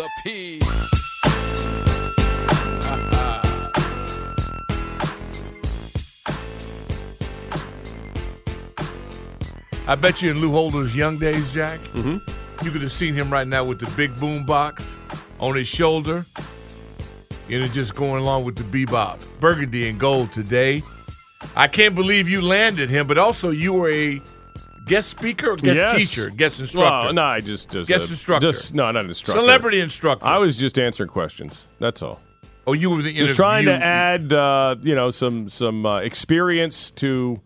The P. I bet you in Lou Holder's young days, Jack, Mm-hmm. you could have seen him right now with the big boom box on his shoulder. And it's just going along with the bebop. Burgundy and gold today. I can't believe you landed him, but also you were a guest speaker or guest Yes. teacher, guest instructor. Well, no, I just just Guest uh, instructor. Just no, not an instructor. Celebrity instructor. I was just answering questions. That's all. oh, you were the Just trying to add, uh, you know, some some uh, experience to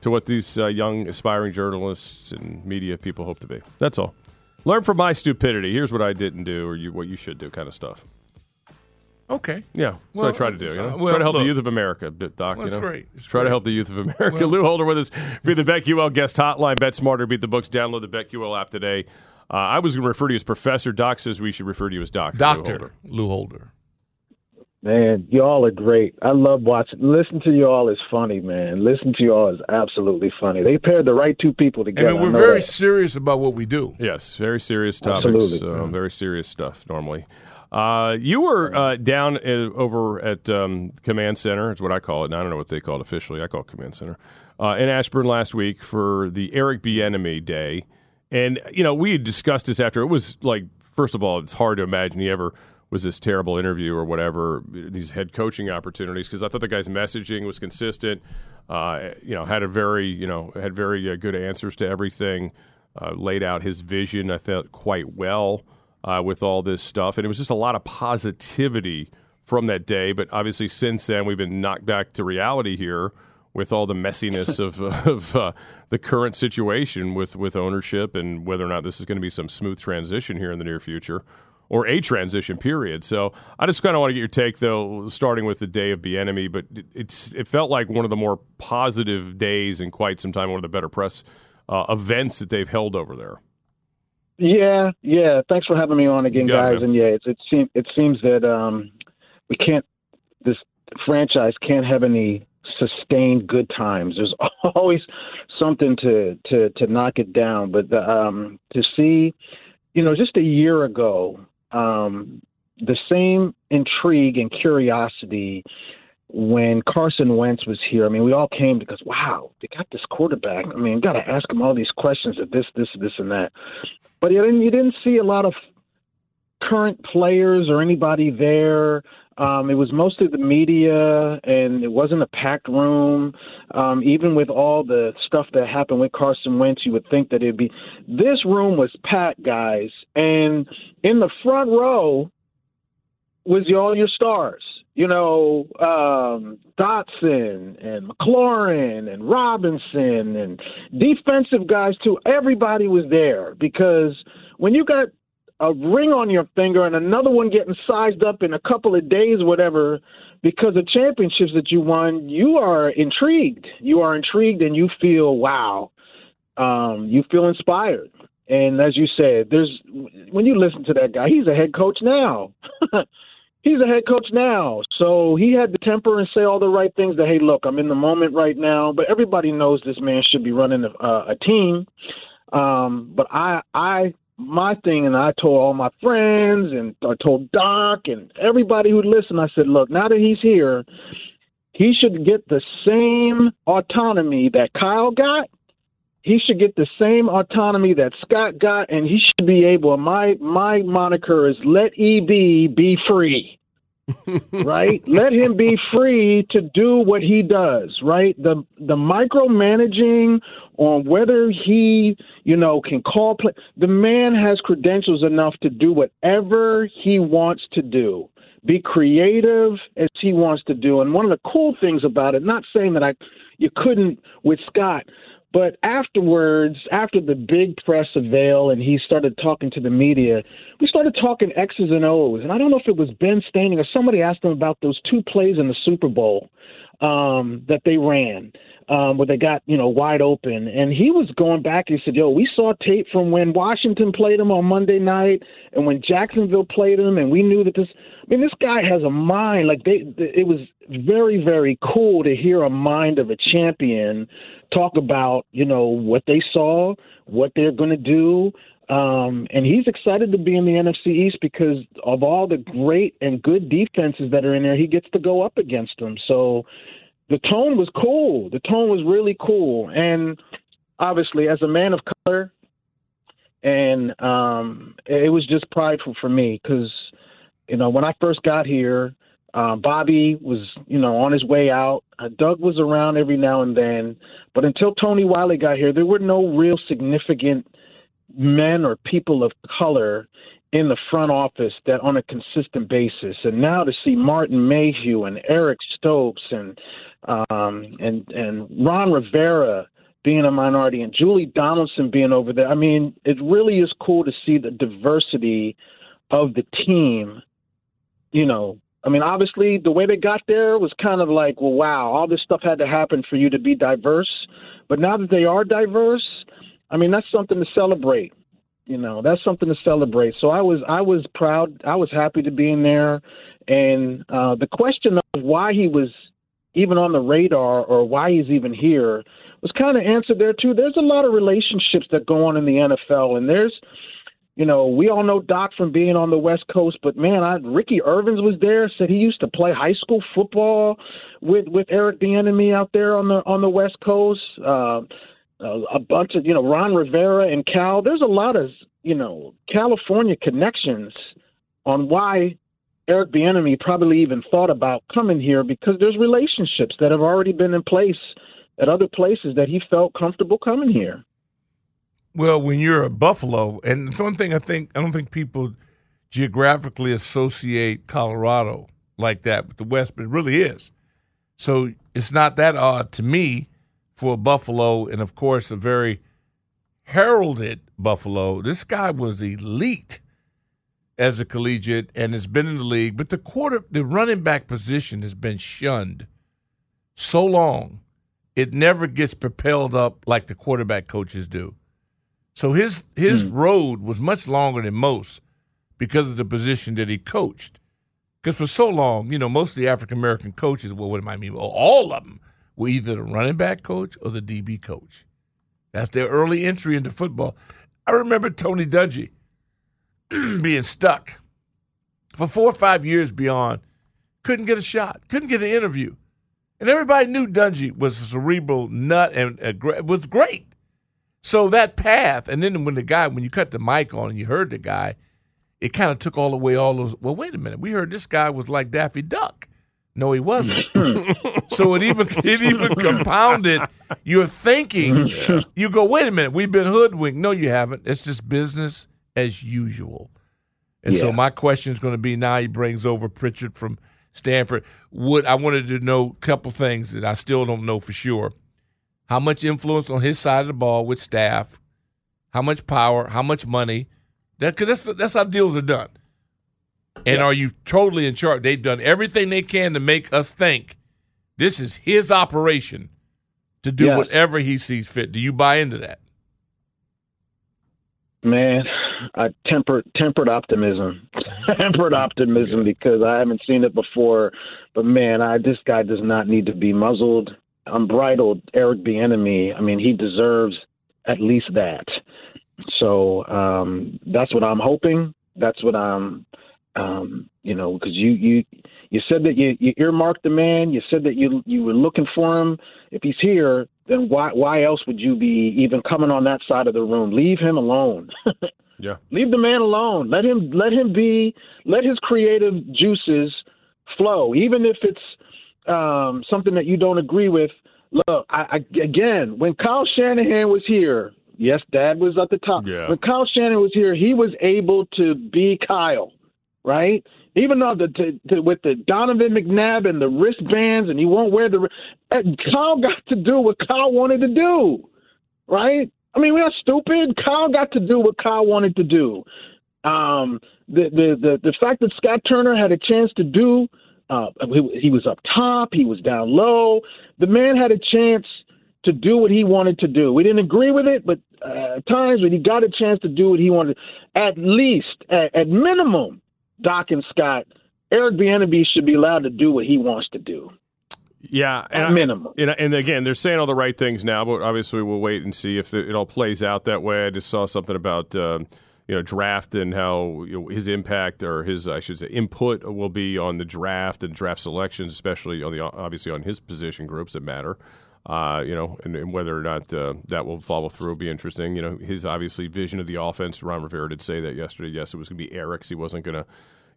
to what these uh, young aspiring journalists and media people hope to be. That's all. Learn from my stupidity. Here's what I didn't do, or you, what you should do, kind of stuff. Okay. Yeah, that's Well, what I try to do. You know? well, try to help look. the youth of America, Doc. Well, you that's know? great. It's try to help the youth of America. Well- Lou Holder with us for the BetQL guest hotline. Bet smarter, beat the books. Download the BetQL app today. Uh, I was going to refer to you as Professor. Doc says we should refer to you as Doctor. Lou Doctor Holder. Lou Holder. Man, y'all are great. I love watching. Listen to y'all is funny, man. Listen to y'all is absolutely funny. They paired the right two people I together. mean, we're know very that. serious about what we do. Yes, very serious topics. Absolutely. Uh, very serious stuff normally. Uh, you were uh, down uh, over at um, Command Center. It's what I call it. And I don't know what they call it officially. I call it Command Center uh, in Ashburn last week for the Eric Bieniemy Day, and you know we had discussed this after. It was like, first of all, it's hard to imagine he ever was this terrible interview or whatever these head coaching opportunities because I thought the guy's messaging was consistent. Uh, you know, had a very you know had very uh, good answers to everything. Uh, laid out his vision, I thought quite well uh, with all this stuff, and it was just a lot of positivity from that day. But obviously, since then, we've been knocked back to reality here with all the messiness of, of uh, the current situation with, with ownership and whether or not this is going to be some smooth transition here in the near future or a transition period. So I just kind of want to get your take, though, starting with the day of Bieniemy. But it, it's it felt like one of the more positive days in quite some time, one of the better press uh, events that they've held over there. Yeah, yeah. Thanks for having me on again, got it, guys. And yeah, it's, it seems it seems that um, we can't. This franchise can't have any sustained good times. There's always something to to to knock it down. But the, um, to see, you know, just a year ago, um, the same intrigue and curiosity when Carson Wentz was here, I mean, we all came because wow, they got this quarterback. I mean, got to ask him all these questions of this, this, this, and that. But you didn't, you didn't see a lot of current players or anybody there. Um, it was mostly the media, and it wasn't a packed room. Um, even with all the stuff that happened with Carson Wentz, you would think that it'd be. This room was packed, guys, and in the front row was all your stars. You know, um, Dotson and McLaurin and Robinson and defensive guys too. Everybody was there because when you got a ring on your finger and another one getting sized up in a couple of days, whatever, because of championships that you won, you are intrigued. You are intrigued and you feel, wow, um, you feel inspired. And as you said, there's when you listen to that guy, he's a head coach now. he's a head coach now. So he had the temper and say all the right things that, hey, look, I'm in the moment right now. But everybody knows this man should be running a, a team. Um, but I, I, my thing, and I told all my friends and I told Doc and everybody who listened, I said, look, now that he's here, he should get the same autonomy that Kyle got. He should get the same autonomy that Scott got, and he should be able. My my moniker is let EB be free. right? Let him be free to do what he does, right? The the micromanaging on whether he, you know, can call play. The man has credentials enough to do whatever he wants to do. Be creative as he wants to do. And one of the cool things about it, not saying that I you couldn't with Scott, but afterwards, after the big press avail and he started talking to the media, we started talking X's and O's. And I don't know if it was Ben Standig or somebody asked him about those two plays in the Super Bowl um, that they ran um, where they got you know wide open, and he was going back. He said, "Yo, we saw tape from when Washington played him on Monday night, and when Jacksonville played him, and we knew that this. I mean, this guy has a mind. Like they, it was very, very cool to hear a mind of a champion talk about you know what they saw, what they're going to do." Um, and he's excited to be in the NFC East because of all the great and good defenses that are in there, he gets to go up against them. So the tone was cool. The tone was really cool, and obviously, as a man of color, and um, it was just prideful for me because you know when I first got here, uh, Bobby was you know on his way out. Uh, Doug was around every now and then, but until Tony Wyllie got here, there were no real significant men or people of color in the front office that on a consistent basis. And now to see Martin Mayhew and Eric Stokes and um, and and Ron Rivera being a minority and Julie Donaldson being over there. I mean, it really is cool to see the diversity of the team. You know, I mean, obviously the way they got there was kind of like, well, wow, all this stuff had to happen for you to be diverse. But now that they are diverse, I mean, that's something to celebrate. You know, that's something to celebrate. So I was, I was proud. I was happy to be in there. And uh, the question of why he was even on the radar or why he's even here was kind of answered there too. There's a lot of relationships that go on in the NFL, and there's, you know, we all know Doc from being on the West Coast, but man, I, Ricky Ervins was there. Said he used to play high school football with with Eric Bieniemy out there on the on the West Coast. Uh, a bunch of you know Ron Rivera and Cal. There's a lot of you know California connections on why Eric Bieniemy probably even thought about coming here because there's relationships that have already been in place at other places that he felt comfortable coming here. Well, when you're a Buffalo, and one thing I think I don't think people geographically associate Colorado like that with the West, but it really is. So it's not that odd to me for a Buffalo, and of course a very heralded Buffalo. This guy was elite as a collegiate and has been in the league, but the quarter, the running back position has been shunned so long, it never gets propelled up like the quarterback coaches do. So his his mm. road was much longer than most because of the position that he coached. Because for so long, you know, most of the African American coaches, well, what am I mean? Well, all of them were either the running back coach or the DB coach. That's their early entry into football. I remember Tony Dungy being stuck for four or five years beyond, couldn't get a shot, couldn't get an interview. And everybody knew Dungy was a cerebral nut and a, was great. So that path, and then when the guy, when you cut the mic on and you heard the guy, it kind of took all away all those. Well, wait a minute, we heard this guy was like Daffy Duck. No, he wasn't. so it even it even compounded your thinking. You go, wait a minute, we've been hoodwinked. No, you haven't. It's just business as usual. And yeah. so my question is going to be now he brings over Pritchard from Stanford. Would I wanted to know a couple things that I still don't know for sure. How much influence on his side of the ball with staff? How much power? How much money? That because that's that's how deals are done. And yeah. are you totally in charge? They've done everything they can to make us think this is his operation to do whatever he sees fit. Do you buy into that? Man, I tempered tempered optimism, tempered optimism because I haven't seen it before. But man, I this guy does not need to be muzzled. Unbridled Eric Bieniemy. I mean, he deserves at least that. So um, that's what I'm hoping. That's what I'm, um, you know, because you you you said that you, you earmarked the man. You said that you you were looking for him. If he's here, then why why else would you be even coming on that side of the room? Leave him alone. Yeah. Leave the man alone. Let him let him be. Let his creative juices flow, even if it's um, something that you don't agree with. Look, I, I, again, when Kyle Shanahan was here, yes, Dad was at the top. Yeah. When Kyle Shanahan was here, he was able to be Kyle, right? Even though the to, to, with the Donovan McNabb and the wristbands, and he won't wear the. and Kyle got to do what Kyle wanted to do, right? I mean, we're not stupid. Kyle got to do what Kyle wanted to do. Um, the, the the the fact that Scott Turner had a chance to do, uh, he, was up top, he was down low. The man had a chance to do what he wanted to do. We didn't agree with it, but uh, at times when he got a chance to do what he wanted, at least, at, at minimum, Doc and Scott, Eric Bieniemy should be allowed to do what he wants to do. Yeah, and, At minimum. and, and again, they're saying all the right things now, but obviously we'll wait and see if it all plays out that way. I just saw something about uh, you know draft and how you know, his impact or his I should say input will be on the draft and draft selections, especially on the obviously on his position groups that matter. Uh, you know, and, and, whether or not uh, that will follow through will be interesting. You know, his obviously vision of the offense. Ron Rivera did say that yesterday. Yes, it was going to be Eric's. He wasn't going to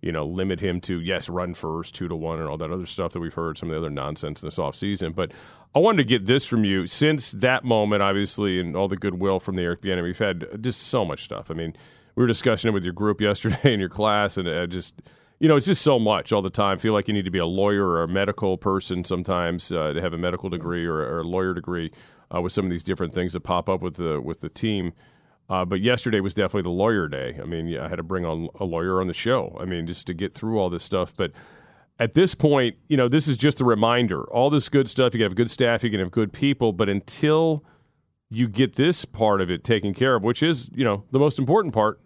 you know, limit him to yes, run first, two to one, and all that other stuff that we've heard, some of the other nonsense in this offseason. But I wanted to get this from you. Since that moment, obviously, and all the goodwill from the Eric Bieniemy, we've had just so much stuff. I mean, we were discussing it with your group yesterday in your class, and uh, just you know, it's just so much all the time. I feel like you need to be a lawyer or a medical person sometimes uh, to have a medical degree or, or a lawyer degree uh, with some of these different things that pop up with the with the team. Uh, but yesterday was definitely the lawyer day. I mean, I had to bring on a lawyer on the show. I mean, just to get through all this stuff. But at this point, you know, this is just a reminder. All this good stuff, you can have good staff, you can have good people, but until you get this part of it taken care of, which is, you know, the most important part,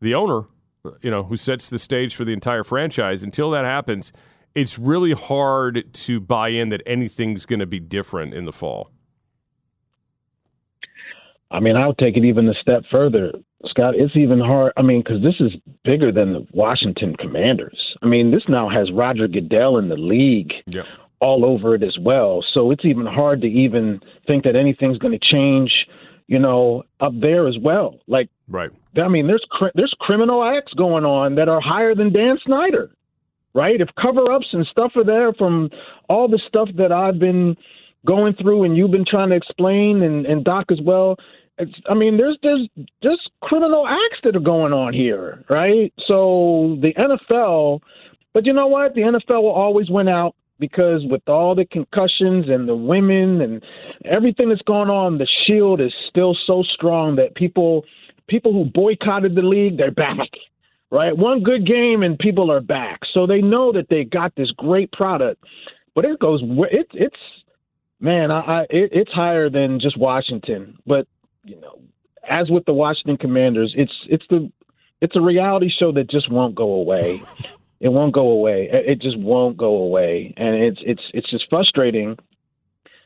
the owner, you know, who sets the stage for the entire franchise, until that happens, it's really hard to buy in that anything's going to be different in the fall. I mean, I'll take it even a step further, Scott. It's even hard. I mean, because this is bigger than the Washington Commanders. I mean, this now has Roger Goodell in the league yep. All over it as well. So it's even hard to even think that anything's going to change. You know, up there as well. Like, right? I mean, there's there's criminal acts going on that are higher than Dan Snyder, right? If cover-ups and stuff are there from all the stuff that I've been going through and you've been trying to explain and, and Doc as well, it's, I mean, there's there's there's criminal acts that are going on here, right? So the NFL, but you know what? The NFL will always win out because with all the concussions and the women and everything that's going on, the shield is still so strong that people people who boycotted the league, they're back. Right? One good game and people are back. So they know that they got this great product. But it goes it, it's man, I, I it, it's higher than just Washington. But you know, as with the Washington Commanders, it's it's the it's a reality show that just won't go away. It won't go away. It just won't go away, and it's it's it's just frustrating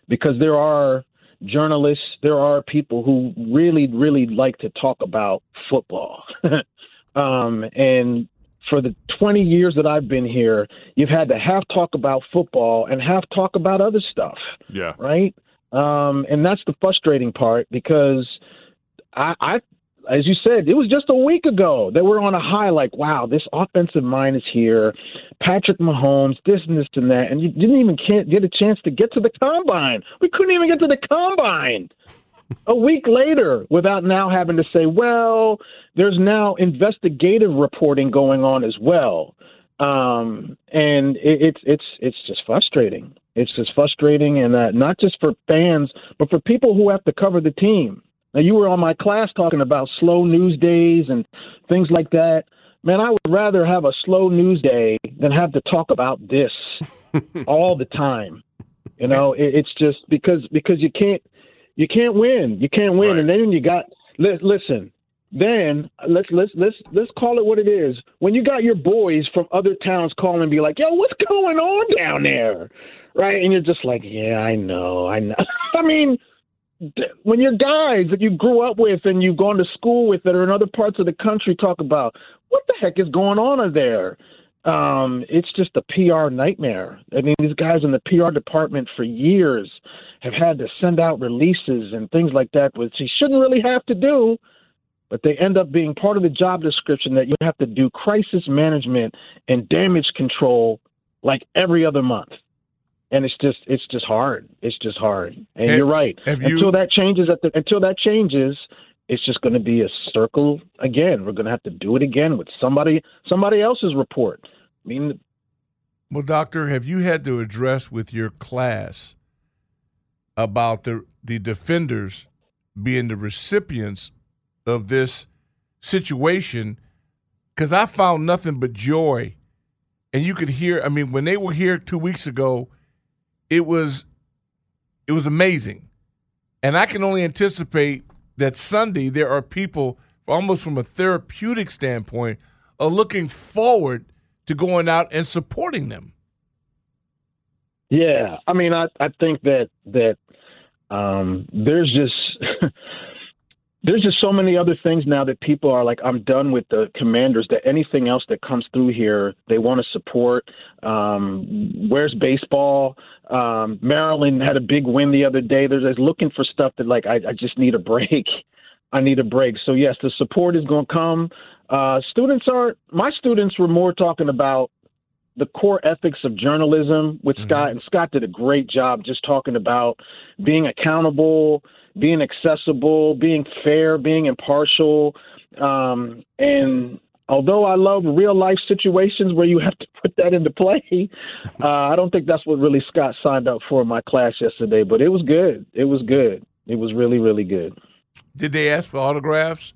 because there are journalists, there are people who really really like to talk about football, um, and for the 20 years that I've been here, you've had to half talk about football and half talk about other stuff. Yeah. Right. Um, and that's the frustrating part because I, I, as you said, it was just a week ago that we're on a high. Like, wow, this offensive mind is here. Patrick Mahomes, this and this and that, and you didn't even get a chance to get to the combine. We couldn't even get to the combine a week later without now having to say, well, there's now investigative reporting going on as well. Um, and it, it's it's it's just frustrating. It's just frustrating, and uh, not just for fans, but for people who have to cover the team. Now, you were on my class talking about slow news days and things like that. Man, I would rather have a slow news day than have to talk about this all the time. You know, it, it's just because because you can't you can't win. You can't win, Right. and then you got li- listen. Then let's let's let's let's call it what it is. When you got your boys from other towns calling and be like, "Yo, what's going on down there?" Right? And you're just like, "Yeah, I know, I know." I mean, when your guys that you grew up with and you've gone to school with that are in other parts of the country talk about what the heck is going on over there, Um, it's just a PR nightmare. I mean, these guys in the PR department for years have had to send out releases and things like that, which he shouldn't really have to do. But they end up being part of the job description that you have to do crisis management and damage control like every other month. And it's just it's just hard. It's just hard. And you're right. you- until that changes at the until that changes, it's just going to be a circle again. We're going to have to do it again with somebody somebody else's report. I mean, Well, doctor, have you had to address with your class about the the defenders being the recipients of this situation? Because I found nothing but joy, and you could hear. I mean, when they were here two weeks ago, it was it was amazing, and I can only anticipate that Sunday there are people almost from a therapeutic standpoint are looking forward to going out and supporting them. Yeah, I mean, I I think that that um, there's just there's just so many other things now that people are like, I'm done with the commanders. That anything else that comes through here, they want to support. Um, where's baseball? Um, Maryland had a big win the other day. They're just looking for stuff that like I, I just need a break. I need a break. So yes, the support is going to come. Uh, students are my students were more talking about the core ethics of journalism with Scott, and Scott did a great job just talking about being accountable, being accessible, being fair, being impartial. Um, and although I love real life situations where you have to put that into play, uh, I don't think that's what really Scott signed up for in my class yesterday. But it was good. It was good. It was really, really good. Did they ask for autographs?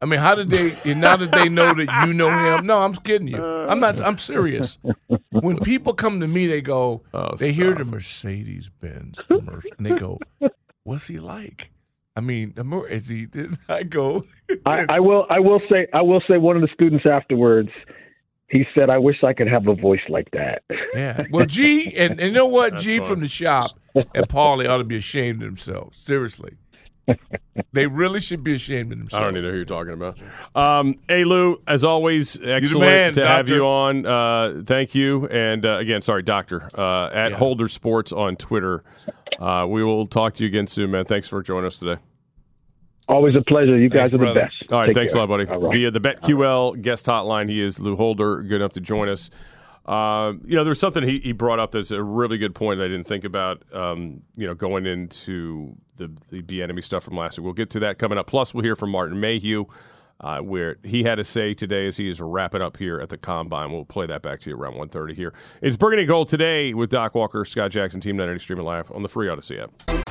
I mean, how did they? Now that they know that you know him, no, I'm kidding you. I'm not. I'm serious. When people come to me, they go, Oh, they hear the Mercedes Benz commercial, and they go, "What's he like?" I mean, the more is he? Did I go? I, I will. I will say. I will say. One of the students afterwards, he said, "I wish I could have a voice like that." Yeah. Well, G and, and you know what? That's G fine. from the shop and Paulie ought to be ashamed of themselves. Seriously, they really should be ashamed of themselves. I don't even know who you're talking about. Um, hey, Lou, as always, excellent man, to have you on. Uh, thank you. And uh, again, sorry, Doctor, uh, at Yeah. Holder Sports on Twitter. Uh, we will talk to you again soon, man. Thanks for joining us today. Always a pleasure. You Thanks, guys are the best. All right, Take thanks care. a lot, buddy. Right. Via the BetQL guest hotline, he is Lou Holder, good enough to join us. Uh, you know, there's something he, he brought up that's a really good point that I didn't think about. Um, you know, going into the Bieniemy stuff from last week. We'll get to that coming up. Plus, we'll hear from Martin Mayhew, uh, where he had to say today as he is wrapping up here at the combine. We'll play that back to you around 1.30 here. It's Burgundy Gold today with Doc Walker, Scott Jackson, Team 980 streaming live on the free Audacy app.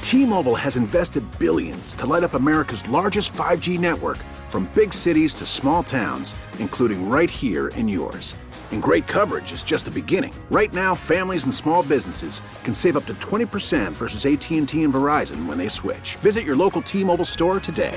T-Mobile has invested billions to light up America's largest 5G network from big cities to small towns, including right here in yours. And great coverage is just the beginning. Right now, families and small businesses can save up to 20% versus AT&T and Verizon when they switch. Visit your local T-Mobile store today.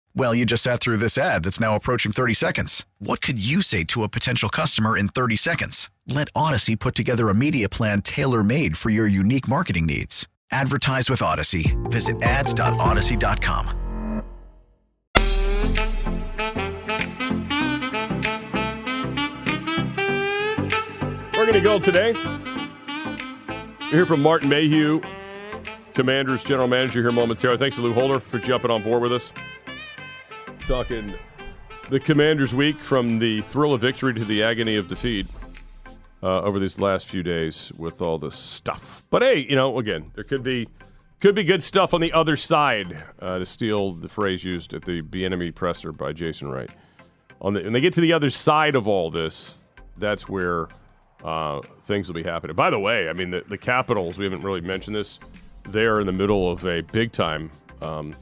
Well, you just sat through this ad that's now approaching 30 seconds. What could you say to a potential customer in 30 seconds? Let Audacy put together a media plan tailor made for your unique marketing needs. Advertise with Audacy. Visit ads.audacy.com. We're going to go today. We're here from Martin Mayhew, Commanders General Manager here momentarily. Thanks to Lou Holder for jumping on board with us. Talking the Commanders week from the thrill of victory to the agony of defeat. uh, over these last few days with all this stuff. But hey, you know, again, there could be could be good stuff on the other side, uh, to steal the phrase used at the Bieniemy presser by Jason Wright. On the, when they get to the other side of all this, that's where uh, things will be happening. By the way, I mean the, the Capitals. We haven't really mentioned this. They are in the middle of a big time. Um,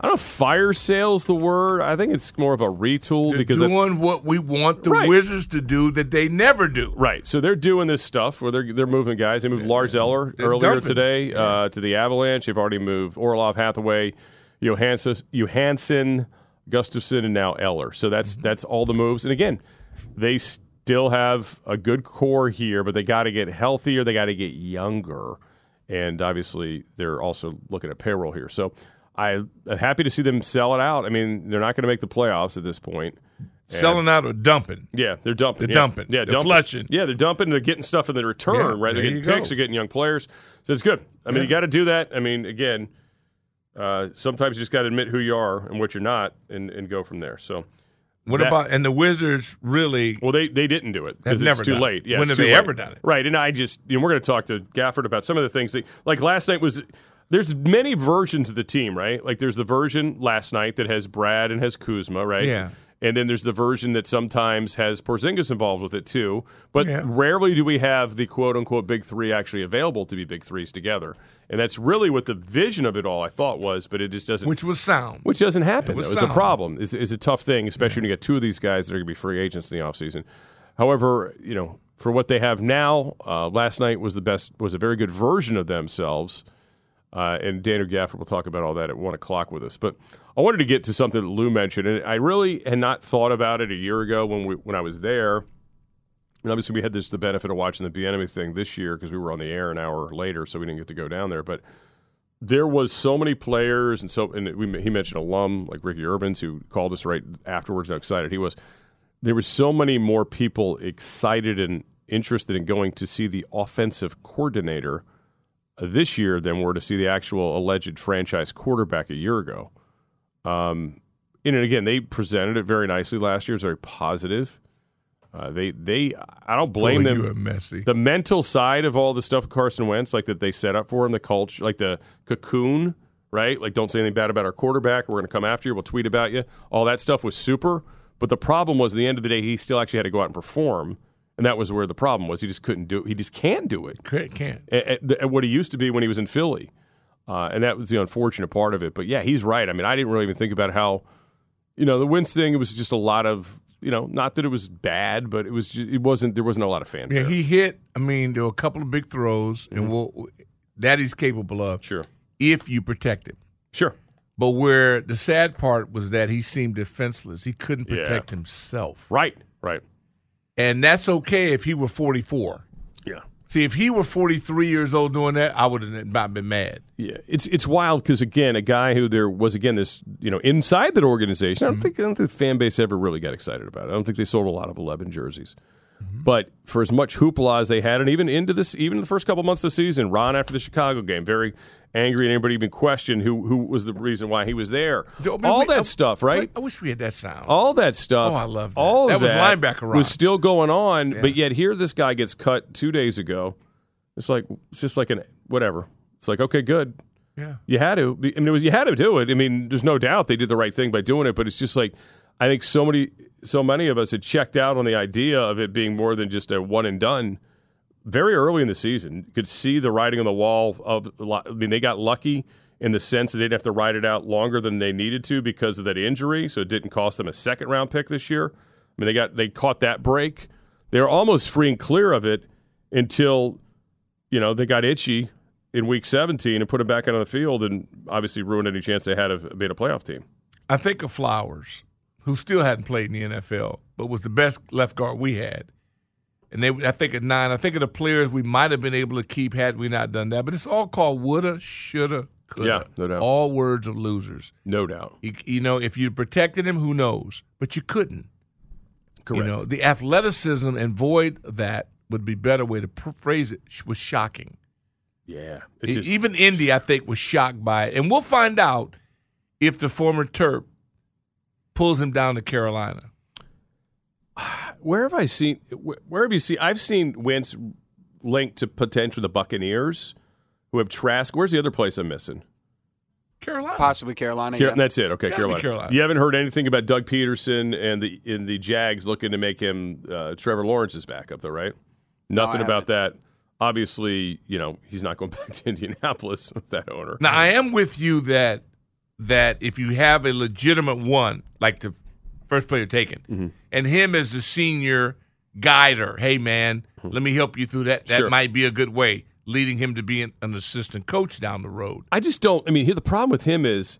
I don't know if fire sale's the word. I think it's more of a retool They're because doing what we want the Right. Wizards to do that they never do. Right. So they're doing this stuff where they're they're moving guys. They moved Lars Eller They're earlier dumping. today uh, to the Avalanche. They've already moved Orlov, Hathaway, Johansson, Johansson, Gustafsson, and now Eller. So that's Mm-hmm. that's all the moves. And again, they still have a good core here, but they got to get healthier. They got to get younger, and obviously they're also looking at payroll here. So I'm happy to see them sell it out. I mean, they're not going to make the playoffs at this point. Selling out or dumping. Yeah, they're dumping. They're yeah. dumping. Yeah, They're dumping. flushing. Yeah, they're dumping. They're getting stuff in the return, Yeah, right? They're getting picks. go. They're getting young players. So it's good. I mean, Yeah. you got to do that. I mean, again, uh, sometimes you just got to admit who you are and what you're not, and, and go from there. So, What That- about and the Wizards really? well, they they didn't do it because it's too it. late. Yeah, When have they late. ever done it? Right, and I just you know we're going to talk to Gafford about some of the things that like last night was. There's many versions of the team, right? Like there's the version last night that has Brad and has Kuzma, right? Yeah. And then there's the version that sometimes has Porzingis involved with it too. But Yeah. rarely do we have the quote unquote big three actually available to be big threes together. And that's really what the vision of it all I thought was, but it just doesn't Which was sound. which doesn't happen. It was That was the problem. It's, it's a tough thing, especially when you get two of these guys that are going to be free agents in the offseason. However, you know, for what they have now, uh, last night was the best, was a very good version of themselves. Uh, and Daniel Gafford will talk about all that at one o'clock with us. But I wanted to get to something that Lou mentioned, and I really had not thought about it a year ago when we when I was there. And obviously, we had this the benefit of watching the Bieniemy thing this year because we were on the air an hour later, so we didn't get to go down there. But there was so many players, and so and we, he mentioned alum like Ricky Ervins who called us right afterwards. How excited he was! There was so many more people excited and interested in going to see the offensive coordinator this year than were to see the actual alleged franchise quarterback a year ago. Um, and again, they presented it very nicely last year. It was very positive. Uh, they they I don't blame Boy, them messy. the mental side of all the stuff Carson Wentz, like that they set up for him, the culture, like the cocoon, right? Like, don't say anything bad about our quarterback. We're going to come after you. We'll tweet about you. All that stuff was super. But the problem was, at the end of the day, he still actually had to go out and perform, and that was where the problem was. He just couldn't do. it. He just can't do it Can't. can't. at, at- at what he used to be when he was in Philly, uh, and that was the unfortunate part of it. But yeah, he's right. I mean, I didn't really even think about how, you know, the Wentz thing. It was just a lot of, you know, not that it was bad, but it was. Just, it wasn't. There wasn't a lot of fanfare. Yeah, he hit. I mean, there were a couple of big throws, and we'll, that he's capable of sure, if you protect him. sure. But where the sad part was that he seemed defenseless. He couldn't Yeah. protect himself. Right, right. And that's okay if he were 44. Yeah. See, if he were 43 years old doing that, I would have not been mad. Yeah, it's it's wild because again, a guy who there was again this you know inside that organization. I don't mm-hmm. think I don't think the fan base ever really got excited about it. I don't think they sold a lot of eleven jerseys. Mm-hmm. But for as much hoopla as they had, and even into this, even the first couple months of the season, Ron after the Chicago game, very angry, at anybody even questioned who who was the reason why he was there. All that stuff, right? I, wish we had that sound. all that stuff. Oh, I love that. All of That was that linebacker Ron. was still going on, Yeah. but yet here this guy gets cut two days ago. It's like it's just like an whatever. It's like okay, good. yeah. You had to. I mean, it was, you had to do it. I mean, there's no doubt they did the right thing by doing it. But it's just like I think so many, so many of us had checked out on the idea of it being more than just a one and done. Very early in the season, could see the writing on the wall. Of I mean, they got lucky in the sense that they didn't have to ride it out longer than they needed to because of that injury. So it didn't cost them a second round pick this year. I mean, they got they caught that break. They were almost free and clear of it until you know they got itchy in week 17 and put him back out on the field and obviously ruined any chance they had of being a playoff team. I think of Flowers, who still hadn't played in the NFL, but was the best left guard we had. And they, I think at nine, I think of the players we might have been able to keep had we not done that. But it's all called woulda, shoulda, coulda. Yeah, no doubt. All words of losers. No doubt. You, you know, if you protected him, who knows? But you couldn't. Correct. You know, the athleticism and void that would be better way to phrase it was shocking. Yeah. It just, Even Indy, I think, was shocked by it. And we'll find out if the former Terp pulls him down to Carolina. where have I seen? Where have you seen? I've seen Wentz linked to potential the Buccaneers, who have Trask. Where's the other place I'm missing? Carolina. Possibly Carolina. Car- yeah. That's it. Okay, Carolina. Carolina. You haven't heard anything about Doug Pederson and the in the Jags looking to make him uh, Trevor Lawrence's backup, though, right? Nothing I about that. Obviously, you know he's not going back to Indianapolis with that owner. Now I am with you that that if you have a legitimate one, like the first player taken, Mm-hmm. And him as the senior guider, hey man, hmm. let me help you through that. That. Sure. might be a good way, leading him to be an, an assistant coach down the road. I just don't. I mean, here the problem with him is,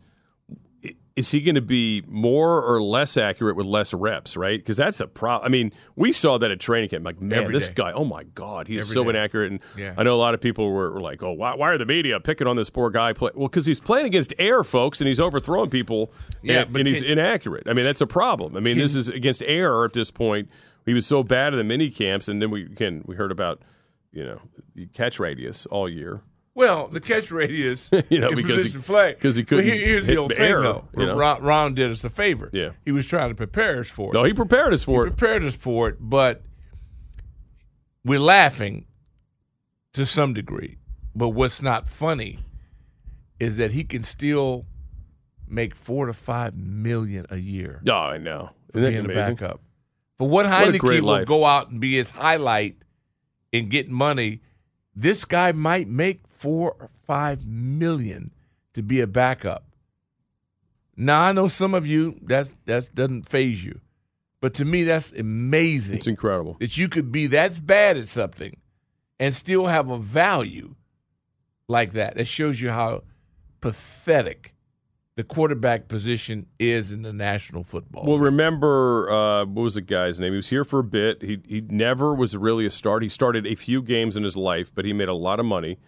is he going to be more or less accurate with less reps? Right? Because that's a problem. I mean, we saw that at training camp. Like, man, Every this day. guy. Oh my God, he's so day. inaccurate. And Yeah. I know a lot of people were, were like, oh, why, why are the media picking on this poor guy? Play? Well, because he's playing against air, folks, and he's overthrowing people. Yeah, and, but and he's can- inaccurate. I mean, that's a problem. I mean, this is against air at this point. He was so bad in the mini camps, and then we again we heard about you know catch radius all year. Well, the catch radius, You know, because he- flag, 'cause he couldn't here- here's the old thing, air, though. you know? Ron, Ron did us a favor. Yeah. he was trying to prepare us for it. No, he prepared us for He it. prepared us for it, but we're laughing to some degree. But what's not funny is that he can still make four to five million a year No, I know. Isn't that being a backup. For what What a Heineke great will go out and be his highlight and get money, this guy might make four or five million to be a backup. Now I know some of you that's that doesn't phase you, but to me that's amazing It's incredible. that you could be that bad at something and still have a value like that. That shows you how pathetic the quarterback position is in the National Football. Well, remember uh, what was the guy's name? He was here for a bit. He he never was really a start. He started a few games in his life, but he made a lot of money.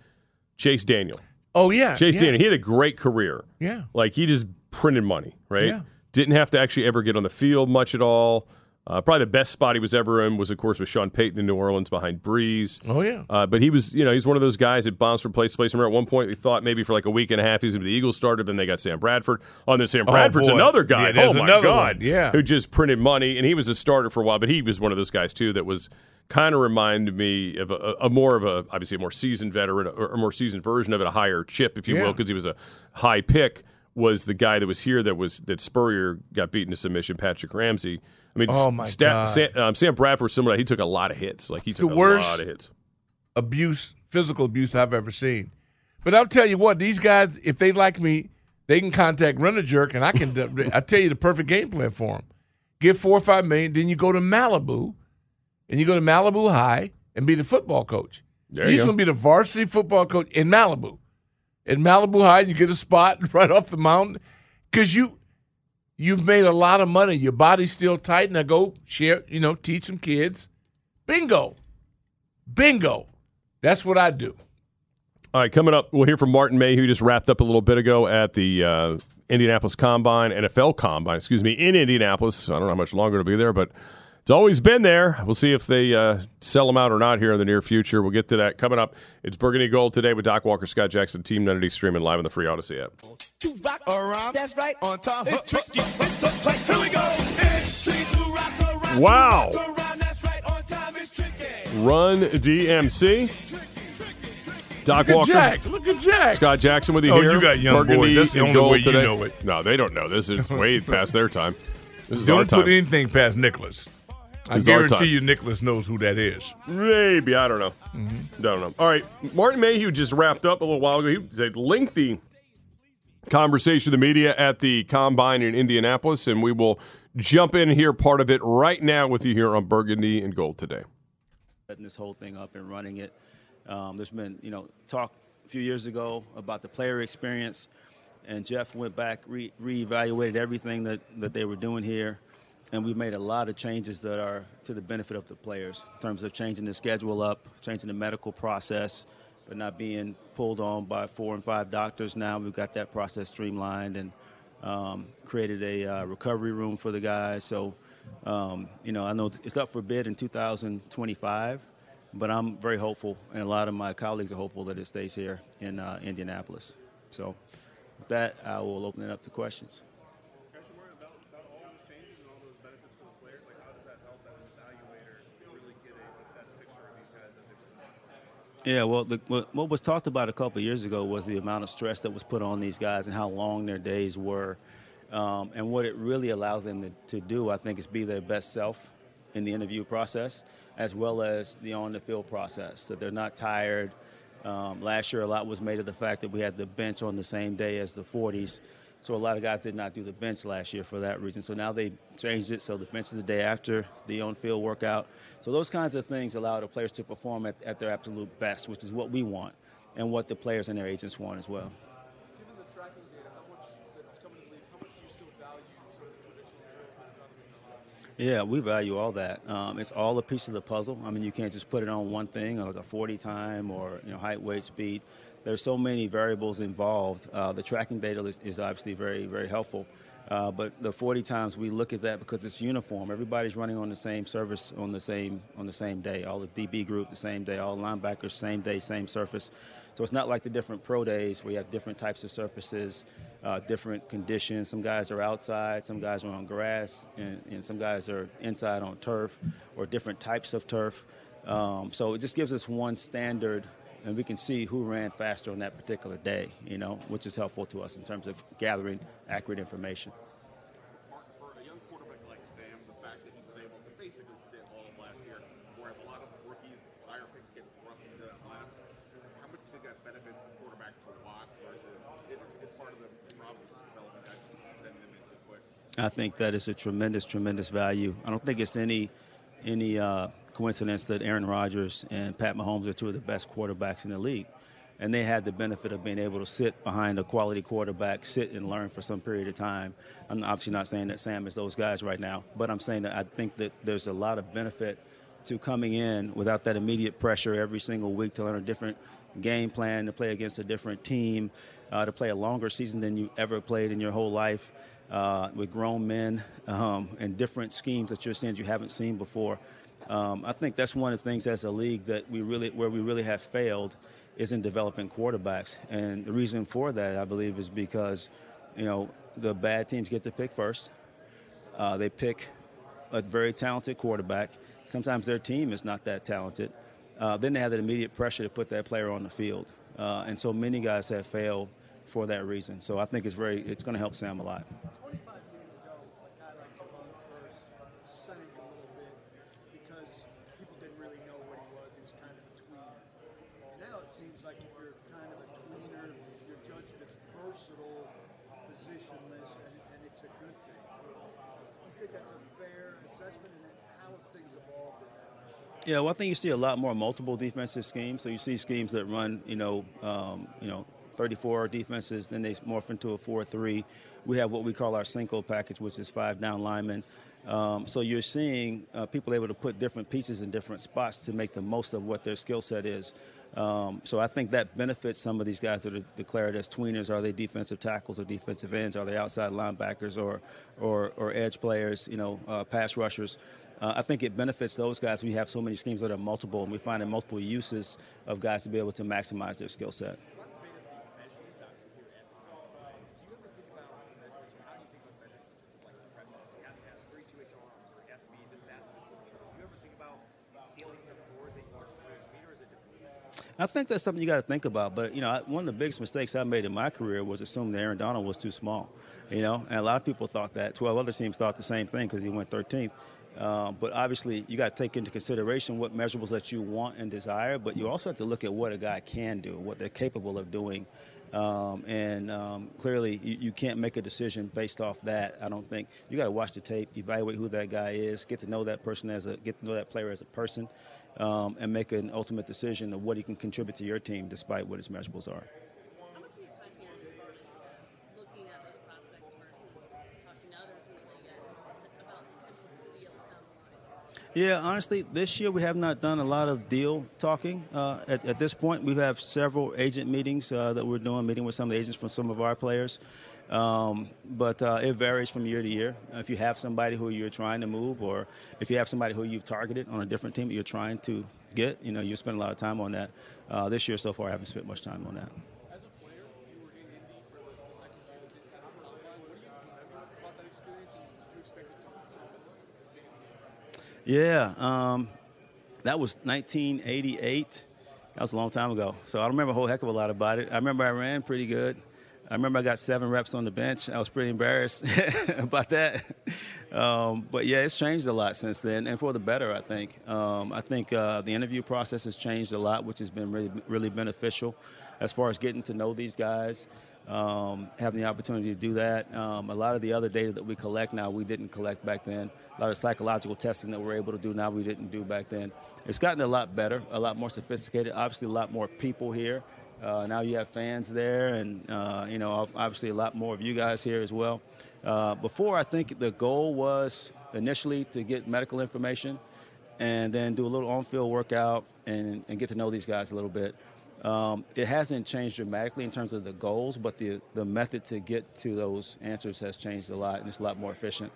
Chase Daniel. oh yeah, Chase yeah, Daniel. He had a great career. Yeah, Like he just printed money, right? Yeah. Didn't have to actually ever get on the field much at all. Uh, probably the best spot he was ever in was, of course, with Sean Payton in New Orleans behind Brees. oh yeah. Uh, but he was, you know, he's one of those guys that bounced from place to place. Remember, at one point we thought maybe for like a week and a half he was going to be the Eagles starter. Then they got Sam Bradford. On then Sam Oh, Bradford's boy. another guy. Yeah, oh my God, one. Yeah. who just printed money, and he was a starter for a while. But he was one of those guys too that was kind of reminded me of a, a more of a obviously a more seasoned veteran or a more seasoned version of it, a higher chip, if you Yeah. will, because he was a high pick. Was the guy that was here that was that Spurrier got beaten to submission? Patrick Ramsey. I mean, Oh, my Sta- God. Sam, um, Sam Bradford was similar. He took a lot of hits. Like he took the a worst- lot of hits. abuse, physical abuse I've ever seen. But I'll tell you what, these guys, if they like me, they can contact Run a Jerk, and I can. I tell you the perfect game plan for them. Get four or five million, then you go to Malibu, and you go to Malibu High and be the football coach. There you He's going to be the varsity football coach in Malibu. In Malibu High, you get a spot right off the mountain because you you've made a lot of money. Your body's still tight. Now go share, you know, teach some kids. Bingo, bingo. That's what I do. All right, coming up, we'll hear from Martin May, who just wrapped up a little bit ago at the uh, Indianapolis Combine, NFL Combine, excuse me, in Indianapolis. I don't know how much longer it'll be there, but it's always been there. We'll see if they uh, sell them out or not here in the near future. We'll get to that coming up. It's Burgundy Gold today with Doc Walker, Scott Jackson, Team Nutty streaming live on the free Audacy app. to rock around. That's right. On time. It's tricky. It's the play. Here we go. It's tricky to rock around. Wow. To rock around. That's right. On time. It's tricky. Run DMC. Doc Look Walker. Jack. Look at Jack. Scott Jackson with you Oh, here. you got young Burgundy boys. That's the and only gold way you today. know it. No, they don't know this. It's way past their time. This is our Don't time. put anything past Nicholas. I guarantee time. you, Nicholas knows who that is. Maybe I don't know. Mm-hmm. Don't know. All right, Martin Mayhew just wrapped up a little while ago. He was a lengthy conversation with the media at the combine in Indianapolis, and we will jump in here part of it right now with you here on Burgundy and Gold today. setting this whole thing up and running it. Um, there's been, you know, talk a few years ago about the player experience, and Jeff went back, re- reevaluated everything that, that they were doing here, and we've made a lot of changes that are to the benefit of the players in terms of changing the schedule up, changing the medical process, but not being pulled on by four and five doctors. Now we've got that process streamlined and um, created a uh, recovery room for the guys. So, um, you know, I know it's up for bid in 2025, but I'm very hopeful, and a lot of my colleagues are hopeful that it stays here in uh, Indianapolis. So, with that, I will open it up to questions. Yeah, well, the, what, was talked about a couple years ago was the amount of stress that was put on these guys and how long their days were. Um, and what it really allows them to, to do, I think, is be their best self in the interview process, as well as the on the field process, that they're not tired. Um, last year, a lot was made of the fact that we had the bench on the same day as the 40s. So a lot of guys did not do the bench last year for that reason. So now they changed it so the bench is the day after the on-field workout. So those kinds of things allow the players to perform at, at their absolute best, which is what we want and what the players and their agents want as well. Given the tracking data, how much that's coming to the league, how much do you still value sort of traditional drills that are done in the Yeah, we value all that. Um, it's all a piece of the puzzle. I mean, you can't just put it on one thing, like a 40 time or you know height, weight, speed. There's so many variables involved. Uh, the tracking data is, is, obviously very, very helpful. Uh, but the 40 times we look at that because it's uniform. Everybody's running on the same service on the same on the same day. All the DB group the same day. All linebackers same day, same surface. So it's not like the different pro days where you have different types of surfaces, uh, different conditions. Some guys are outside, some guys are on grass, and, and some guys are inside on turf or different types of turf. Um, so it just gives us one standard and we can see who ran faster on that particular day, you know, which is helpful to us in terms of gathering accurate information. Mark, for a young quarterback like Sam, the fact that he was able to basically sit all of last year, where a lot of rookies, higher picks get thrust into that lineup, how much do you think that benefits a quarterback to watch versus it is part of the problem development guys just sending them in too quick? I think that is a tremendous, tremendous value. I don't think it's any any uh, coincidence that Aaron Rodgers and Pat Mahomes are two of the best quarterbacks in the league. And they had the benefit of being able to sit behind a quality quarterback, sit and learn for some period of time. I'm obviously not saying that Sam is those guys right now, but I'm saying that I think that there's a lot of benefit to coming in without that immediate pressure every single week to learn a different game plan, to play against a different team, uh, to play a longer season than you ever played in your whole life uh, with grown men um, and different schemes that you're seeing you haven't seen before. Um, I think that's one of the things as a league that we really, where we really have failed, is in developing quarterbacks. And the reason for that, I believe, is because, you know, the bad teams get to pick first. Uh, they pick a very talented quarterback. Sometimes their team is not that talented. Uh, then they have that immediate pressure to put that player on the field. Uh, and so many guys have failed for that reason. So I think it's very, it's going to help Sam a lot. 25 years ago, a guy like Javon first sank a little bit because people didn't really know what he was. He was kind of a tweener. Now it seems like if you're kind of a tweener, you're judged as versatile, positionless, and, and it's a good thing. Do you think that's a fair assessment, and how have things evolved in that? Yeah, well, I think you see a lot more multiple defensive schemes. So you see schemes that run, you know, um, you know, 34 defenses, then they morph into a 4-3. We have what we call our single package, which is five down linemen. Um, so you're seeing uh, people able to put different pieces in different spots to make the most of what their skill set is. Um, so I think that benefits some of these guys that are declared as tweeners. Are they defensive tackles or defensive ends? Are they outside linebackers or or, or edge players? You know, uh, pass rushers. Uh, I think it benefits those guys. We have so many schemes that are multiple, and we find multiple uses of guys to be able to maximize their skill set. I think that's something you got to think about. But you know, one of the biggest mistakes I made in my career was assuming that Aaron Donald was too small. You know, and a lot of people thought that. Twelve other teams thought the same thing because he went 13th. Uh, but obviously, you got to take into consideration what measurables that you want and desire. But you also have to look at what a guy can do, what they're capable of doing. Um, and um, clearly, you, you, can't make a decision based off that. I don't think you got to watch the tape, evaluate who that guy is, get to know that person as a, get to know that player as a person, um, and make an ultimate decision of what he can contribute to your team, despite what his measurables are. Yeah, honestly, this year we have not done a lot of deal talking. Uh, at, at, this point, we have several agent meetings uh, that we're doing, meeting with some of the agents from some of our players. Um, but uh, it varies from year to year. If you have somebody who you're trying to move, or if you have somebody who you've targeted on a different team that you're trying to get, you know, you spend a lot of time on that. Uh, this year so far, I haven't spent much time on that. As a player, you were in Indy for the, the second year that did that combine. What do you remember about that experience, and did you expect it to become as, as big as it is? Yeah, um, that was 1988. That was a long time ago. So I don't remember a whole heck of a lot about it. I remember I ran pretty good. I remember I got seven reps on the bench. I was pretty embarrassed about that. Um, but yeah, it's changed a lot since then, and for the better, I think. Um, I think uh, the interview process has changed a lot, which has been really, really beneficial as far as getting to know these guys, um, having the opportunity to do that. Um, a lot of the other data that we collect now, we didn't collect back then. A lot of psychological testing that we're able to do now, we didn't do back then. It's gotten a lot better, a lot more sophisticated. Obviously, a lot more people here. Uh, now you have fans there, and uh, you know, obviously a lot more of you guys here as well. Uh, before, I think the goal was initially to get medical information, and then do a little on-field workout and, and get to know these guys a little bit. Um, it hasn't changed dramatically in terms of the goals, but the the method to get to those answers has changed a lot, and it's a lot more efficient.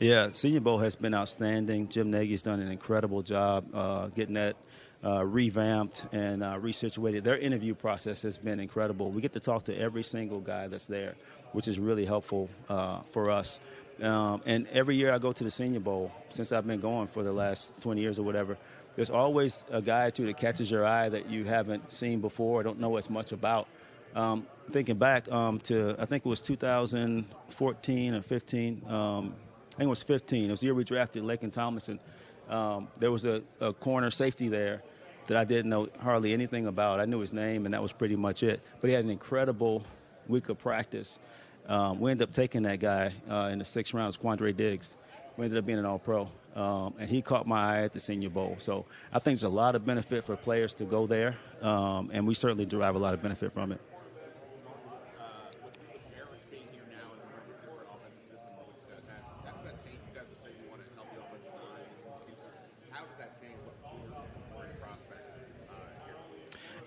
Yeah, Senior Bowl has been outstanding. Jim Nagy's done an incredible job uh, getting that uh, revamped and uh, resituated. Their interview process has been incredible. We get to talk to every single guy that's there, which is really helpful uh, for us. Um, and every year I go to the Senior Bowl, since I've been going for the last 20 years or whatever, there's always a guy or two that catches your eye that you haven't seen before, or don't know as much about. Um, thinking back um, to, I think it was 2014 or 15. Um, I think it was 15. It was the year we drafted Laken Tomlinson. Um, there was a, a, corner safety there that I didn't know hardly anything about. I knew his name, and that was pretty much it. But he had an incredible week of practice. Um, we ended up taking that guy uh, in the sixth round, Quandre Diggs. We ended up being an All Pro, um, and he caught my eye at the Senior Bowl. So I think there's a lot of benefit for players to go there, um, and we certainly derive a lot of benefit from it.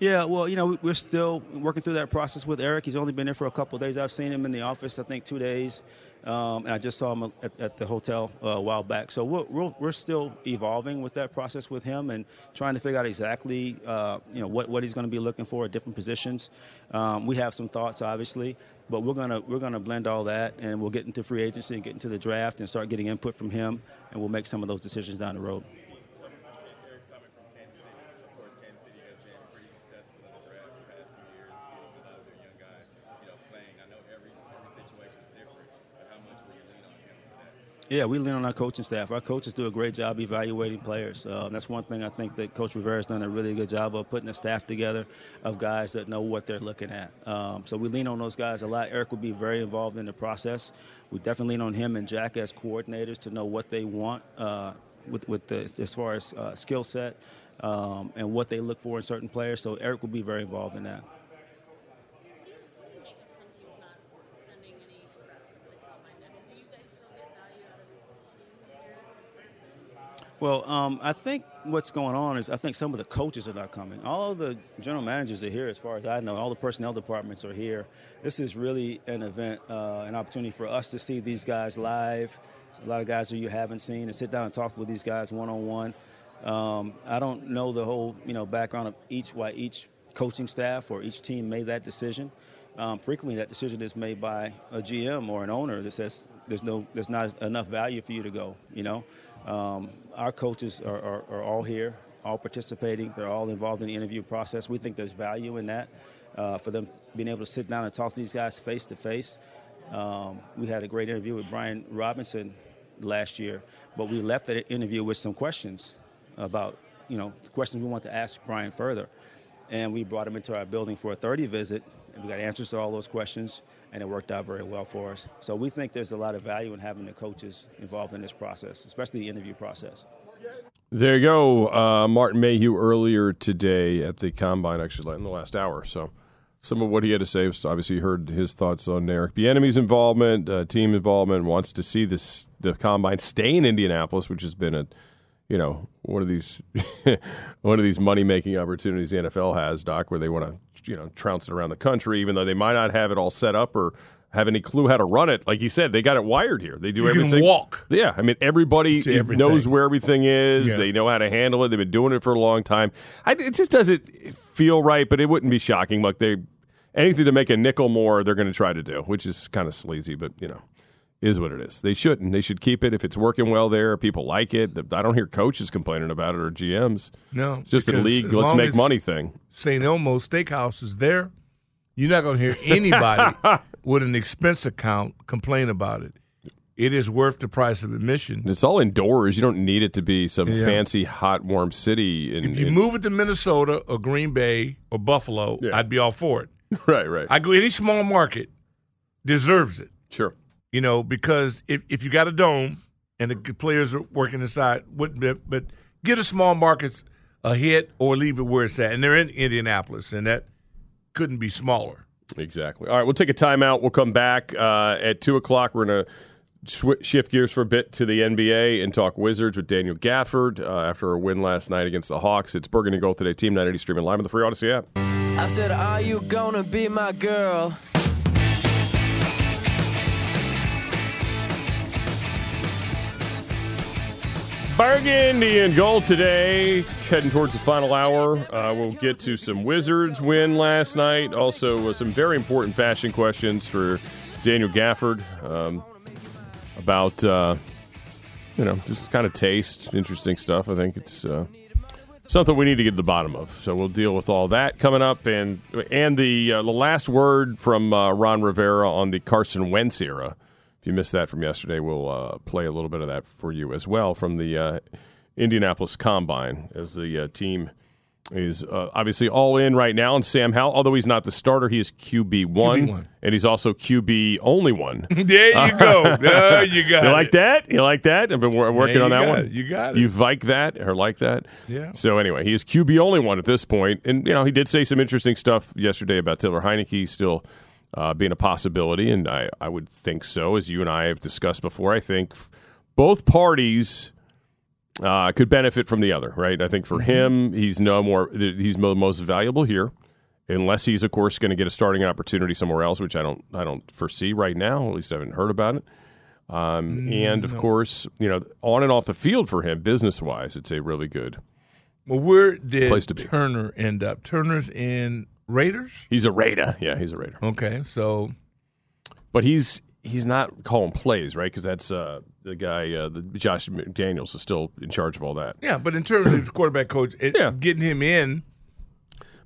Yeah, well, you know, we're still working through that process with Eric. He's only been there for a couple days. I've seen him in the office, I think, two days, um, and I just saw him at, at the hotel uh, a while back. So we're, we're, we're, still evolving with that process with him and trying to figure out exactly, uh, you know, what, what he's going to be looking for at different positions. Um, we have some thoughts, obviously, but we're gonna we're gonna blend all that, and we'll get into free agency and get into the draft and start getting input from him, and we'll make some of those decisions down the road. Yeah, we lean on our coaching staff. Our coaches do a great job evaluating players. Um, that's one thing I think that Coach Rivera has done a really good job of putting a staff together of guys that know what they're looking at. Um, so we lean on those guys a lot. Eric will be very involved in the process. We definitely lean on him and Jack as coordinators to know what they want uh, with, with the, as far as uh, skill set um, and what they look for in certain players. So Eric will be very involved in that. Well, um, I think what's going on is I think some of the coaches are not coming. All of the general managers are here, as far as I know. All the personnel departments are here. This is really an event, uh, an opportunity for us to see these guys live. a lot of guys that you haven't seen, and sit down and talk with these guys one on one. I don't know the whole you know background of each why each coaching staff or each team made that decision. Um, frequently, that decision is made by a GM or an owner that says there's no, there's not enough value for you to go. You know, um, our coaches are, are, are, all here, all participating. They're all involved in the interview process. We think there's value in that uh, for them being able to sit down and talk to these guys face to face. We had a great interview with Brian Robinson last year, but we left that interview with some questions about, you know, the questions we want to ask Brian further. And we brought him into our building for a 30 visit and we got answers to all those questions, and it worked out very well for us. So we think there's a lot of value in having the coaches involved in this process, especially the interview process. There you go, uh, Martin Mayhew earlier today at the combine, actually in the last hour. So some of what he had to say was obviously heard his thoughts on Eric Bieniemy's involvement, uh, team involvement, wants to see this the combine stay in Indianapolis, which has been a you know one of these one of these money making opportunities the NFL has, Doc, where they want to you know trounce it around the country, even though they might not have it all set up or have any clue how to run it. Like he said, they got it wired here. They do you everything. Walk. Yeah, I mean everybody knows where everything is. Yeah. They know how to handle it. They've been doing it for a long time. I, it just doesn't feel right, but it wouldn't be shocking. Like they anything to make a nickel more, they're going to try to do, which is kind of sleazy, but you know is what it is. They shouldn't. They should keep it if it's working well there. People like it. I don't hear coaches complaining about it or GMs. No, it's just a league. Let's make money thing. St. Elmo Steakhouse is there. You're not going to hear anybody with an expense account complain about it. It is worth the price of admission. It's all indoors. You don't need it to be some Yeah. fancy, hot, warm city. In, If you in- move it to Minnesota or Green Bay or Buffalo, Yeah. I'd be all for it. right, right. I go any small market deserves it. Sure. You know, because if, if you got a dome and the players are working inside, wouldn't be, but get a small markets a hit or leave it where it's at. And they're in Indianapolis, and that couldn't be smaller. Exactly. All right, we'll take a timeout. We'll come back uh, at 2 o'clock. We're going to sw- shift gears for a bit to the NBA and talk Wizards with Daniel Gafford uh, after a win last night against the Hawks. It's Burgundy Gold today, Team 980 streaming live on the Free Audacy app. I said, Are you gonna be my girl? Burgundy and gold today, heading towards the final hour. Uh, we'll get to some Wizards win last night. Also, uh, some very important fashion questions for Daniel Gafford um, about, uh, you know, just kind of taste, interesting stuff. I think it's uh, something we need to get to the bottom of. So we'll deal with all that coming up, and and the uh, the last word from uh, Ron Rivera on the Carson Wentz era. You missed that from yesterday, we'll uh, play a little bit of that for you as well from the uh, Indianapolis Combine as the uh, team is uh, obviously all in right now. And Sam Howell, although he's not the starter, he is QB one, QB1. and he's also QB only one. there you go. There you got you it. like that? You like that? I've been wor- working on that one. it. You got it. You like that or like that? Yeah. So anyway, he is QB only one at this point, and you know he did say some interesting stuff yesterday about Taylor Heinicke still uh, being a possibility, and I I would think so, as you and I have discussed before. I think both parties. Uh, could benefit from the other, right? I think for him, he's no more. He's mo- most valuable here, unless he's, of course, going to get a starting opportunity somewhere else, which I don't. I don't foresee right now. At least I haven't heard about it. Um, and of no. course, you know, on and off the field for him, business wise, it's a really good. Well, where did Place to be. Turner end up? Turner's in Raiders. He's a Raider. Yeah, he's a Raider. Okay, so But he's he's not calling plays, right? Because that's uh, the guy, uh, the Josh McDaniels, is still in charge of all that. yeah, but in terms of quarterback coach, it, getting him in,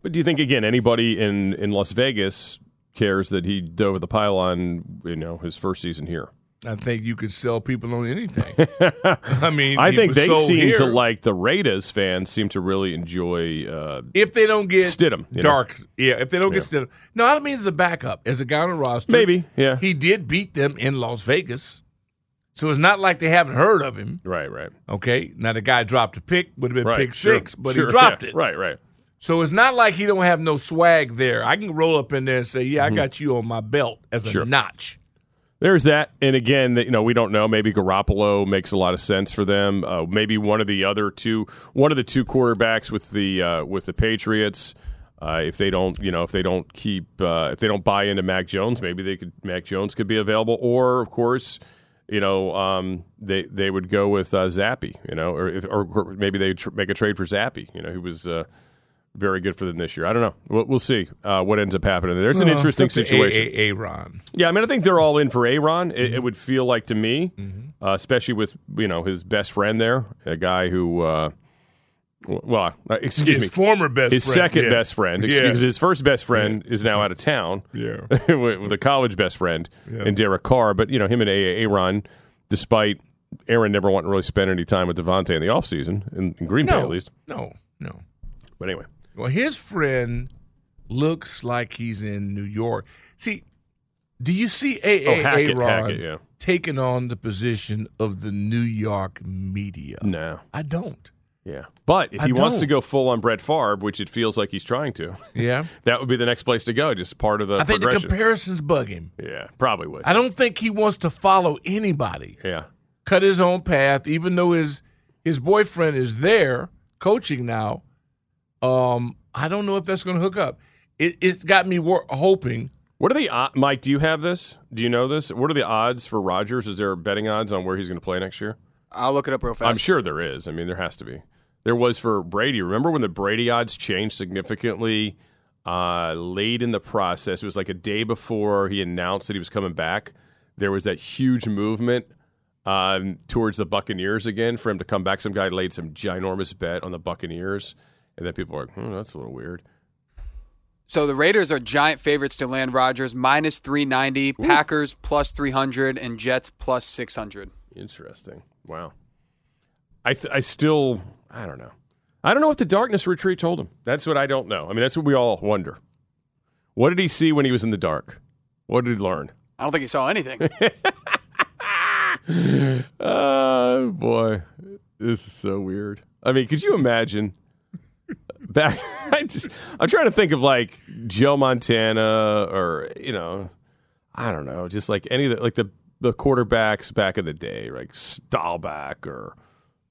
But do you think again anybody in in Las Vegas cares that he dove the pylon? You know, his first season here. I think you could sell people on anything. I mean, I think they seem here. to like the Raiders fans seem to really enjoy. Uh, if they don't get Stidham, you know? dark. Yeah, if they don't get Stidham. No, I don't mean as a backup, as a guy on the roster. Maybe, yeah. He did beat them in Las Vegas, so it's not like they haven't heard of him. Right, right. Okay, now the guy dropped a pick, would have been Right, pick sure, six, but sure, he dropped yeah, it. Right, right. So it's not like he don't have no swag there. I can roll up in there and say, "Yeah, I got you on my belt as a Mm-hmm. Notch." There's that, and again, you know, we don't know. Maybe Garoppolo makes a lot of sense for them. Uh, maybe one of the other two, one of the two quarterbacks with the uh, with the Patriots. Uh, if they don't, you know, if they don't keep, uh, if they don't buy into Mac Jones, maybe they could. Mac Jones could be available, or of course, you know, um, they they would go with uh, Zappe, you know, or if, or maybe they tr- make a trade for Zappe, you know, who was. Very good for them this year. I don't know. We'll, we'll see uh, what ends up happening. There. There's an Well, interesting situation. Aaron. Yeah, I mean, I think they're all in for Aaron. It, Mm-hmm. it would feel like to me, uh, especially with you know his best friend there, a guy who, uh, well, uh, excuse His me, former best his friend, second yeah. best friend, Yeah. because his first best friend is now out of town, Yeah. with, a college best friend Yeah. and Derek Carr. But you know him and Aaron, despite Aaron never wanting to really spend any time with Davante in the offseason, in, in Green Bay at least. no, no. But anyway, Well, his friend looks like he's in New York. See, do you see A. Oh, Aaron yeah. taking on the position of the New York media? no, I don't. yeah. But if I he wants to go full on Brett Favre, which it feels like he's trying to, Yeah, that would be the next place to go. Just part of the I think the comparisons bug him. yeah, probably would. I don't think he wants to follow anybody. Yeah. Cut his own path, even though his his boyfriend is there coaching now. Um, I don't know if that's going to hook up. It, it's got me wor- hoping. What are the od- Mike? Do you have this? Do you know this? What are the odds for Rodgers? Is there betting odds on where he's going to play next year? I'll look it up real fast. I'm sure there is. I mean, there has to be. There was for Brady. Remember when the Brady odds changed significantly uh, late in the process? It was like a day before he announced that he was coming back. there was that huge movement um, towards the Buccaneers again for him to come back. Some guy laid some ginormous bet on the Buccaneers, and then people are like, hmm, that's a little weird. So the Raiders are giant favorites to land Rodgers, minus 390, Packers plus 300, and Jets plus 600. Interesting. Wow. I th- I still I don't know. I don't know what the darkness retreat told him. That's what I don't know. I mean, that's what we all wonder. What did he see when he was in the dark? What did he learn? I don't think he saw anything. Oh boy, this is so weird. I mean, could you imagine? Back, I just, I'm trying to think of like Joe Montana or you know, I don't know, just like any of the like the the quarterbacks back in the day, like Staubach or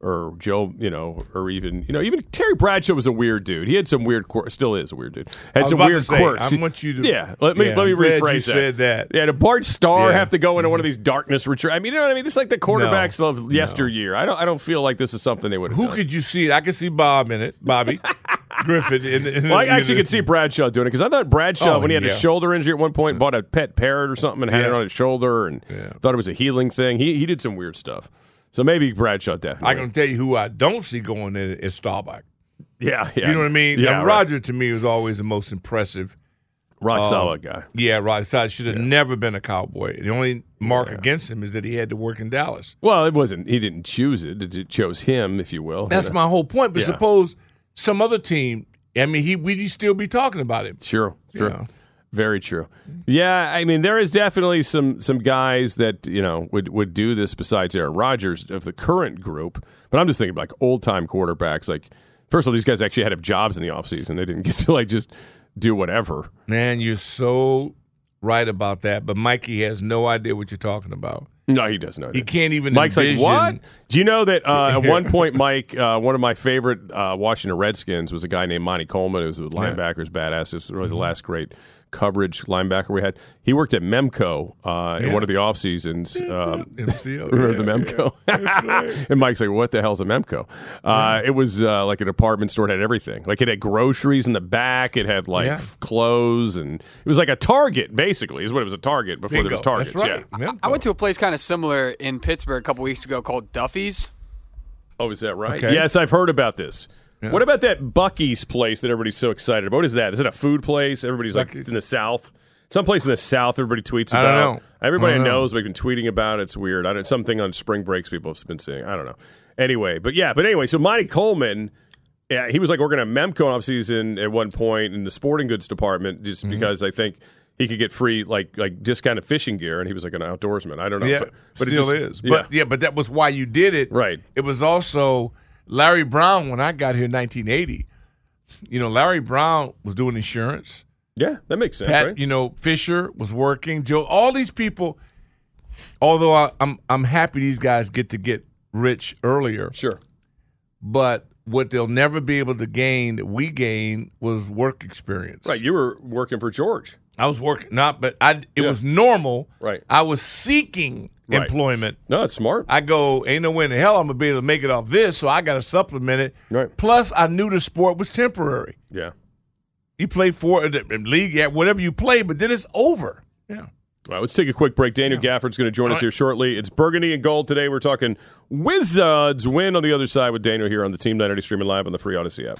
or Joe, you know, or even you know, even Terry Bradshaw was a weird dude. He had some weird, quir- still is a weird dude. Had some weird say, quirks. I want you to- yeah. Let me Yeah, let me I'm glad you rephrase said that. Yeah, did Bart Starr Yeah. Mm-hmm. have to go into one of these darkness retreat? I mean, you know what I mean? This is like the quarterbacks of yesteryear. I don't I don't feel like this is something they would Who done. could you see? I could see Bob in it, Bobby Griffin. In, in, Well, I actually could see Bradshaw doing it because I thought Bradshaw, Oh, when he had yeah. a shoulder injury at one point, bought a pet parrot or something and had it on his shoulder and thought it was a healing thing. He he did some weird stuff. So maybe Bradshaw definitely. I can tell you who I don't see going in is Staubach. Yeah, yeah. You know what I mean? Yeah, Now, right. Roger to me was always the most impressive. Rock um, solid guy. Yeah, Roger solid. Should have never been a cowboy. The only mark against him is that he had to work in Dallas. Well, it wasn't. He didn't choose it. It chose him, if you will. That's You know? my whole point. But Yeah. suppose some other team. I mean, he we'd still be talking about him. Sure, sure. Yeah. Very true. Yeah, I mean, there is definitely some some guys that you know would would do this besides Aaron Rodgers of the current group. But I'm just thinking like old time quarterbacks. Like, first of all, these guys actually had jobs in the offseason. They didn't get to like just do whatever. Man, you're so right about that. But Mikey has no idea what you're talking about. No, he does not. He can't even. Mike's envision, like, what? Do you know that uh, at one point, Mike, uh, one of my favorite uh, Washington Redskins was a guy named Monte Coleman, who was a linebackers, badass. It's really the Mm-hmm. last great coverage linebacker we had. He worked at Memco uh, in one of the off seasons. Um, MCO, remember yeah, the Memco? yeah. And Mike's like, "What the hell's a Memco?" Uh, It was uh, like a department store. It had everything. Like it had groceries in the back. It had like Yeah. clothes, and it was like a Target. Basically, is what it was. A Target before there was Bingo. That's Targets. right. Yeah. I went to a place kind of similar in Pittsburgh a couple weeks ago called Duffy's. Oh, is that right? Okay. Yes, I've heard about this. Yeah. What about that Buc-ee's place that everybody's so excited about? What is that? Is it a food place? Everybody's like in the South. Some place in the South everybody tweets I about. don't know. Everybody I don't know. knows we've been tweeting about it. It's weird. I don't, something on spring breaks people have been seeing. I don't know. Anyway, but yeah, but anyway, so Monte Coleman, yeah, he was like working at Memco off season at one point in the sporting goods department just Mm-hmm. because I think he could get free like like discounted fishing gear and he was like an outdoorsman. I don't know. Yeah, but, but it still just- is. But yeah, but that was why you did it. Right. It was also Larry Brown when I got here in 1980. You know, Larry Brown was doing insurance. Yeah, that makes sense, Pat, right? you know, Fischer was working. Joe, all these people. Although I, I'm I'm happy these guys get to get rich earlier. Sure. But what they'll never be able to gain that we gain was work experience. Right, you were working for George. I was working not, but I it Yeah. was normal. Right. I was seeking Right. employment. No, it's smart. I go, ain't no way in the hell I'm gonna be able to make it off this, so I got to supplement it. Right. Plus, I knew the sport was temporary. Yeah. You play for uh, the the league, yeah, whatever you play, but then it's over. Yeah. All right, let's take a quick break. Daniel Gafford's going to join us here shortly. It's Burgundy and Gold today. We're talking Wizards win on the other side with Daniel here on the Team 980 streaming live on the free Audacy app.